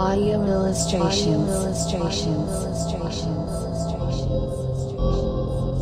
Audio illustrations. Audio illustrations. illustrations. illustrations.